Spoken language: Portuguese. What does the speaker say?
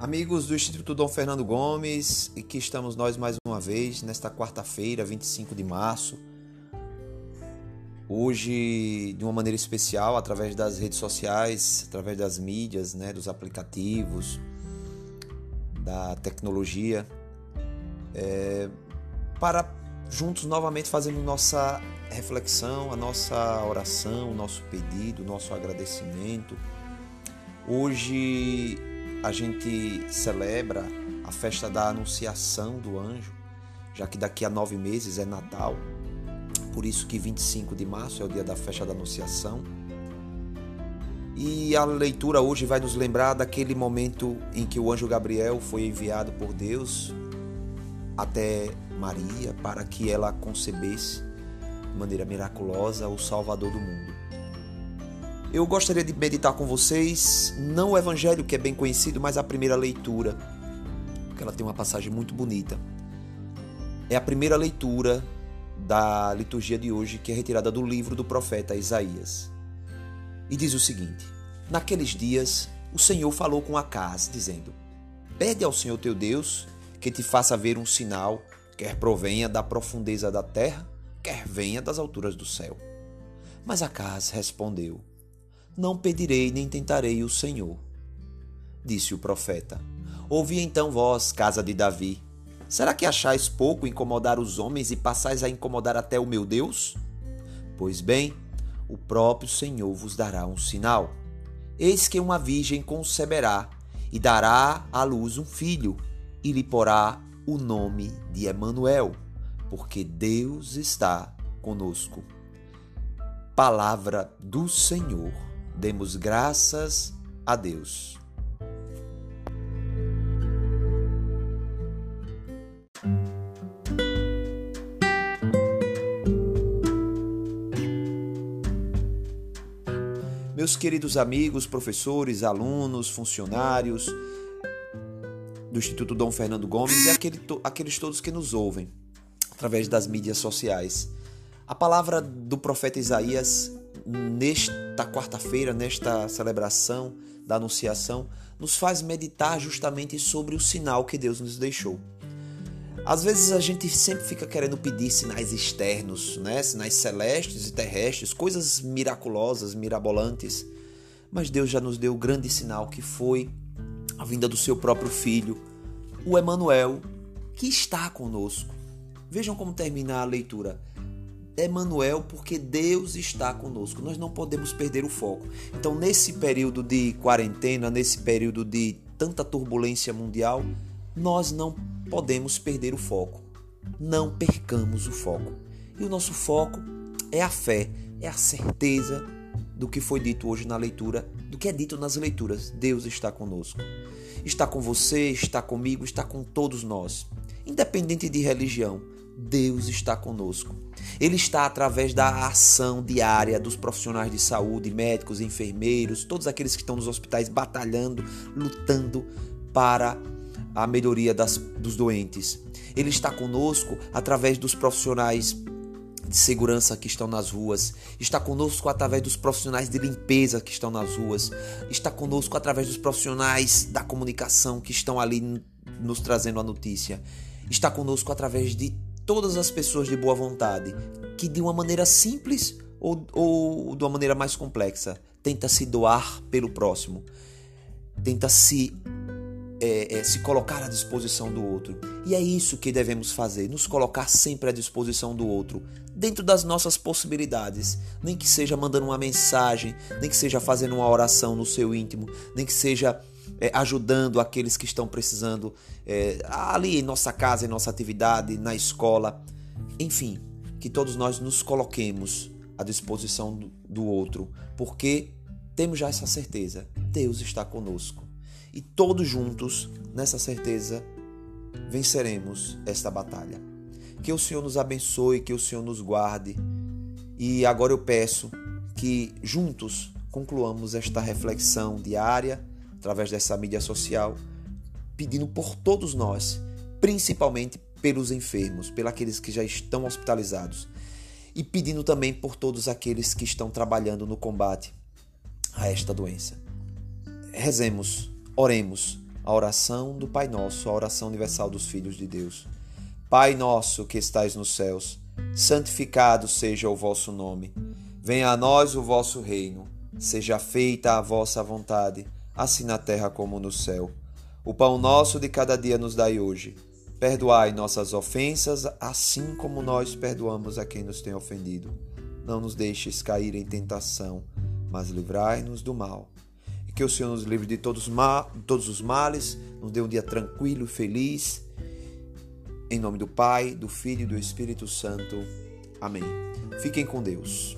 Amigos do Instituto Dom Fernando Gomes, e que estamos nós mais uma vez nesta quarta-feira, 25 de março. Hoje, de uma maneira especial, através das redes sociais, através das mídias, né, dos aplicativos, da tecnologia, é, para juntos novamente fazermos nossa reflexão, a nossa oração, o nosso pedido, o nosso agradecimento. Hoje a gente celebra a festa da Anunciação do Anjo, já que daqui a nove meses é Natal, por isso que 25 de março é o dia da festa da Anunciação. E a leitura hoje vai nos lembrar daquele momento em que o anjo Gabriel foi enviado por Deus até Maria para que ela concebesse de maneira miraculosa o Salvador do mundo. Eu gostaria de meditar com vocês, não o Evangelho que é bem conhecido, mas a primeira leitura, porque ela tem uma passagem muito bonita. É a primeira leitura da liturgia de hoje, que é retirada do livro do profeta Isaías. E diz o seguinte: Naqueles dias, o Senhor falou com Acaz, dizendo: Pede ao Senhor teu Deus que te faça ver um sinal, quer provenha da profundeza da terra, quer venha das alturas do céu. Mas Acaz respondeu: não pedirei nem tentarei o Senhor. Disse o profeta: Ouvi então vós, casa de Davi. Será que achais pouco incomodar os homens e passais a incomodar até o meu Deus? Pois bem, o próprio Senhor vos dará um sinal. Eis que uma virgem conceberá e dará à luz um filho, e lhe porá o nome de Emanuel, porque Deus está conosco. Palavra do Senhor. Demos graças a Deus. Meus queridos amigos, professores, alunos, funcionários do Instituto Dom Fernando Gomes e aquele, aqueles todos que nos ouvem através das mídias sociais. A palavra do profeta Isaías nesta quarta-feira, nesta celebração da Anunciação, nos faz meditar justamente sobre o sinal que Deus nos deixou. Às vezes a gente sempre fica querendo pedir sinais externos, né? sinais celestes e terrestres, coisas miraculosas, mirabolantes. Mas Deus já nos deu o grande sinal que foi a vinda do seu próprio filho, o Emanuel, que está conosco. Vejam como termina a leitura. Emmanuel, porque Deus está conosco. Nós não podemos perder o foco. Então, nesse período de quarentena, nesse período de tanta turbulência mundial, nós não podemos perder o foco. Não percamos o foco. E o nosso foco é a fé, é a certeza do que foi dito hoje na leitura, do que é dito nas leituras. Deus está conosco. Está com você, está comigo, está com todos nós, independente de religião. Deus está conosco. Ele está através da ação diária dos profissionais de saúde, médicos, enfermeiros, todos aqueles que estão nos hospitais batalhando, lutando para a melhoria das, dos doentes. Ele está conosco através dos profissionais de segurança que estão nas ruas, está conosco através dos profissionais de limpeza que estão nas ruas, está conosco através dos profissionais da comunicação que estão ali nos trazendo a notícia, está conosco através de todas as pessoas de boa vontade que de uma maneira simples ou, ou de uma maneira mais complexa tenta se doar pelo próximo, tenta se é, é, se colocar à disposição do outro. E é isso que devemos fazer, nos colocar sempre à disposição do outro, dentro das nossas possibilidades. Nem que seja mandando uma mensagem, nem que seja fazendo uma oração no seu íntimo, nem que seja é, ajudando aqueles que estão precisando é, ali em nossa casa, em nossa atividade, na escola. Enfim, que todos nós nos coloquemos à disposição do, do outro, porque temos já essa certeza: Deus está conosco. E todos juntos, nessa certeza, venceremos esta batalha. Que o Senhor nos abençoe, que o Senhor nos guarde. E agora eu peço que juntos concluamos esta reflexão diária através dessa mídia social, pedindo por todos nós, principalmente pelos enfermos, pelos aqueles que já estão hospitalizados, e pedindo também por todos aqueles que estão trabalhando no combate a esta doença. Rezemos, oremos a oração do Pai Nosso, a oração universal dos filhos de Deus. Pai nosso que estais nos céus, santificado seja o vosso nome. Venha a nós o vosso reino. Seja feita a vossa vontade, assim na terra como no céu. O pão nosso de cada dia nos dai hoje. Perdoai nossas ofensas, assim como nós perdoamos a quem nos tem ofendido. Não nos deixes cair em tentação, mas livrai-nos do mal. E que o Senhor nos livre de todos, todos os males, nos dê um dia tranquilo e feliz. Em nome do Pai, do Filho e do Espírito Santo. Amém. Fiquem com Deus.